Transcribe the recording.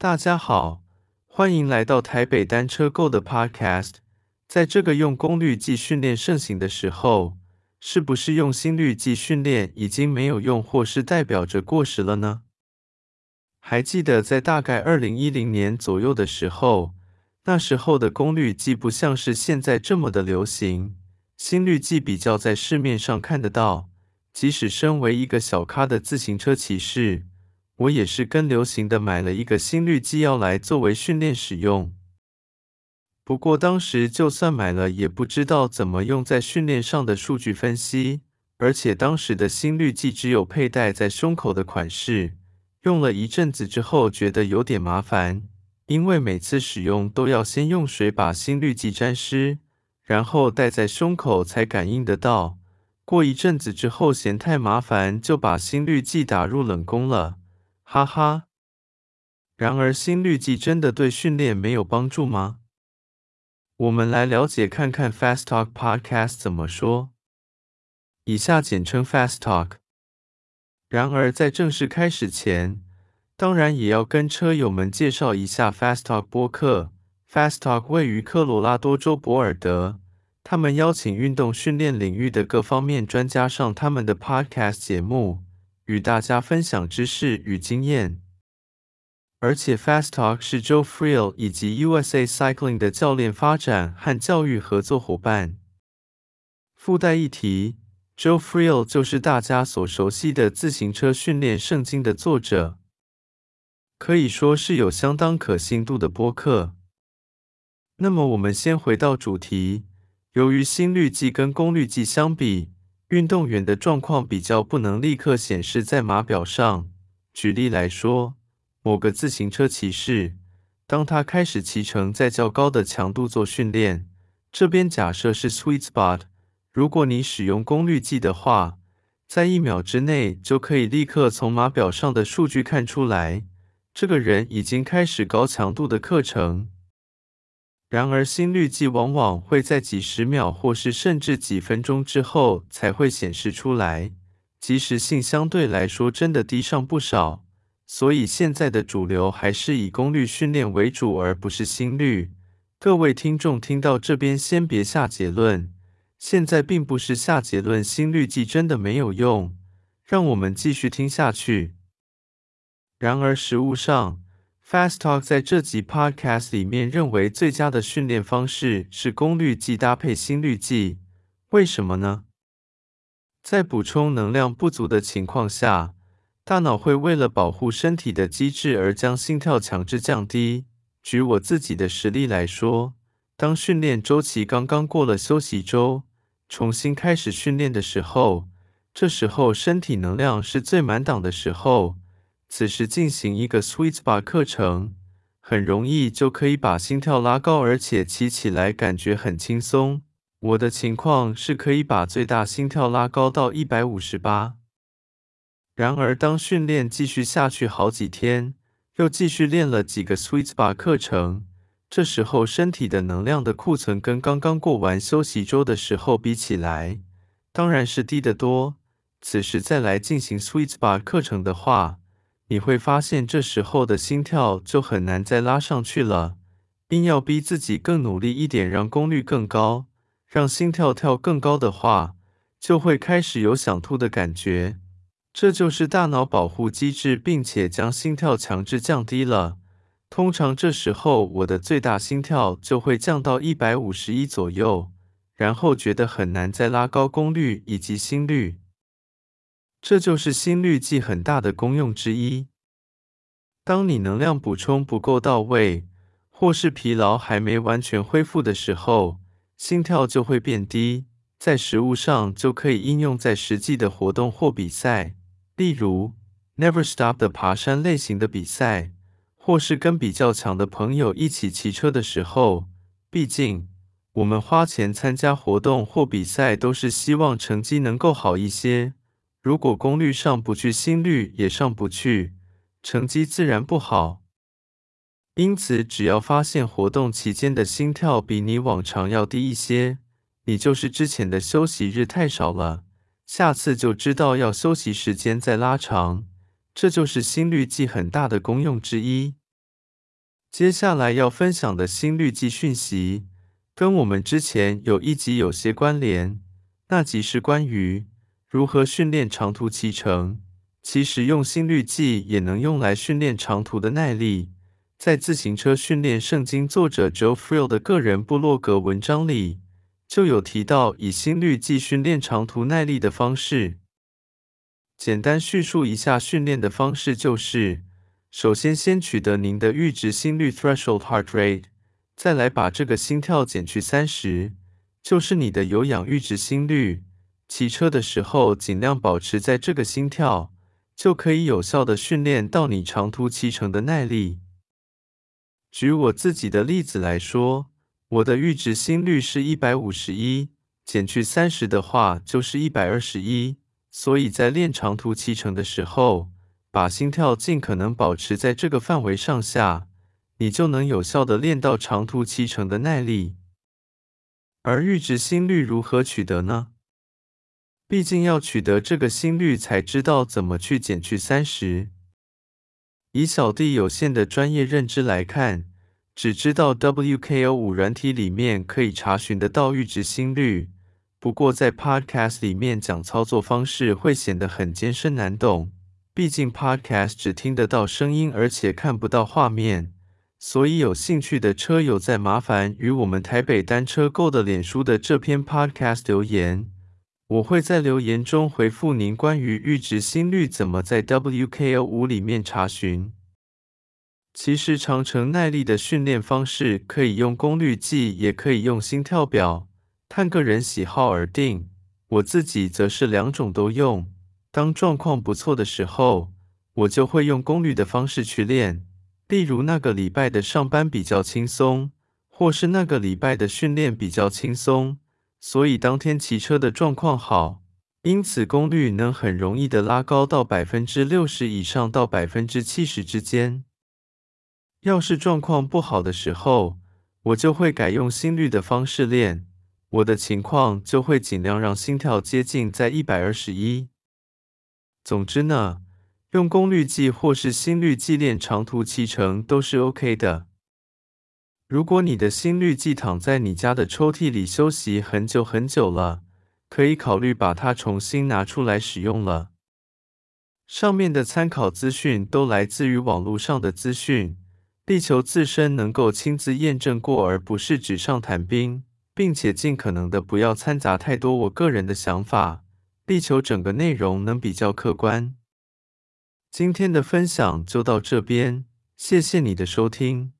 大家好，欢迎来到台北单车购的 Podcast。在这个用功率计训练盛行的时候，是不是用心率计训练已经没有用，或是代表着过时了呢？还记得在大概二零一零年左右的时候，那时候的功率计不像是现在这么的流行，心率计比较在市面上看得到。即使身为一个小咖的自行车骑士，我也是跟流行的买了一个心率计要来作为训练使用。不过当时就算买了，也不知道怎么用在训练上的数据分析，而且当时的心率计只有佩戴在胸口的款式，用了一阵子之后觉得有点麻烦，因为每次使用都要先用水把心率计沾湿，然后戴在胸口才感应得到。过一阵子之后，嫌太麻烦，就把心率计打入冷宫了，哈哈。然而，心率计真的对训练没有帮助吗？我们来了解看看 Fast Talk Podcast 怎么说。以下简称 Fast Talk。然而，在正式开始前，当然也要跟车友们介绍一下 Fast Talk 播客。Fast Talk 位于科罗拉多州博尔德。他们邀请运动训练领域的各方面专家上他们的 Podcast 节目，与大家分享知识与经验。而且 Fast Talk 是 Joe Friel 以及 USA Cycling 的教练发展和教育合作伙伴。附带一提，Joe Friel 就是大家所熟悉的自行车训练圣经的作者，可以说是有相当可信度的播客。那么，我们先回到主题。由于心率计跟功率计相比，运动员的状况比较不能立刻显示在码表上。举例来说，某个自行车骑士，当他开始骑乘在较高的强度做训练，这边假设是 sweet spot。如果你使用功率计的话，在一秒之内就可以立刻从码表上的数据看出来，这个人已经开始高强度的课程。然而，心率计往往会在几十秒或是甚至几分钟之后才会显示出来，及时性相对来说真的低上不少。所以现在的主流还是以功率训练为主，而不是心率。各位听众听到这边先别下结论，现在并不是下结论心率计真的没有用，让我们继续听下去。然而实物上，Fast Talk 在这集 Podcast 里面认为最佳的训练方式是功率计搭配心率计，为什么呢？在补充能量不足的情况下，大脑会为了保护身体的机制而将心跳强制降低。举我自己的实例来说，当训练周期刚刚过了休息周，重新开始训练的时候，这时候身体能量是最满档的时候。此时进行一个 Sweet Spa 课程，很容易就可以把心跳拉高，而且骑起来感觉很轻松。我的情况是可以把最大心跳拉高到一百五十八。然而，当训练继续下去好几天，又继续练了几个 Sweet Spa 课程，这时候身体的能量的库存跟刚刚过完休息周的时候比起来，当然是低得多。此时再来进行 Sweet Spa 课程的话，你会发现，这时候的心跳就很难再拉上去了。硬要逼自己更努力一点，让功率更高，让心跳跳更高的话，就会开始有想吐的感觉。这就是大脑保护机制，并且将心跳强制降低了。通常这时候，我的最大心跳就会降到一百五十一左右，然后觉得很难再拉高功率以及心率。这就是心率计很大的功用之一。当你能量补充不够到位，或是疲劳还没完全恢复的时候，心跳就会变低。在食物上就可以应用在实际的活动或比赛，例如 Never Stop 的爬山类型的比赛，或是跟比较强的朋友一起骑车的时候。毕竟，我们花钱参加活动或比赛，都是希望成绩能够好一些。如果功率上不去，心率也上不去，成绩自然不好。因此，只要发现活动期间的心跳比你往常要低一些，你就是之前的休息日太少了，下次就知道要休息时间再拉长。这就是心率计很大的功用之一。接下来要分享的心率计讯息，跟我们之前有一集有些关联，那集是关于如何训练长途骑乘。其实用心率计也能用来训练长途的耐力。在自行车训练圣经作者 Joe Friel 的个人部落格文章里，就有提到以心率计训练长途耐力的方式。简单叙述一下训练的方式，就是首先先取得您的阈值心率 （threshold heart rate），再来把这个心跳减去三十，就是你的有氧阈值心率。骑车的时候尽量保持在这个心跳，就可以有效的训练到你长途骑乘的耐力。举我自己的例子来说，我的阈值心率是一百五十一，减去三十的话就是一百二十一。所以在练长途骑乘的时候，把心跳尽可能保持在这个范围上下，你就能有效的练到长途骑乘的耐力。而阈值心率如何取得呢？毕竟要取得这个心率，才知道怎么去减去三十。以小弟有限的专业认知来看，只知道 WKO 五软体里面可以查询得到阈值心率。不过在 Podcast 里面讲操作方式会显得很艰深难懂，毕竟 Podcast 只听得到声音，而且看不到画面。所以有兴趣的车友再麻烦与我们台北单车购的脸书的这篇 Podcast 留言。我会在留言中回复您关于阈值心率怎么在 WKO 五里面查询。其实长程耐力的训练方式可以用功率计，也可以用心跳表，看个人喜好而定。我自己则是两种都用。当状况不错的时候，我就会用功率的方式去练。例如那个礼拜的上班比较轻松，或是那个礼拜的训练比较轻松。所以当天骑车的状况好，因此功率能很容易的拉高到百分之六十以上到百分之七十之间。要是状况不好的时候，我就会改用心率的方式练，我的情况就会尽量让心跳接近在一百二十一。总之呢，用功率计或是心率计练长途骑乘都是 OK 的。如果你的心率计躺在你家的抽屉里休息很久很久了，可以考虑把它重新拿出来使用了。上面的参考资讯都来自于网络上的资讯，力求自身能够亲自验证过，而不是纸上谈兵，并且尽可能的不要掺杂太多我个人的想法，力求整个内容能比较客观。今天的分享就到这边，谢谢你的收听。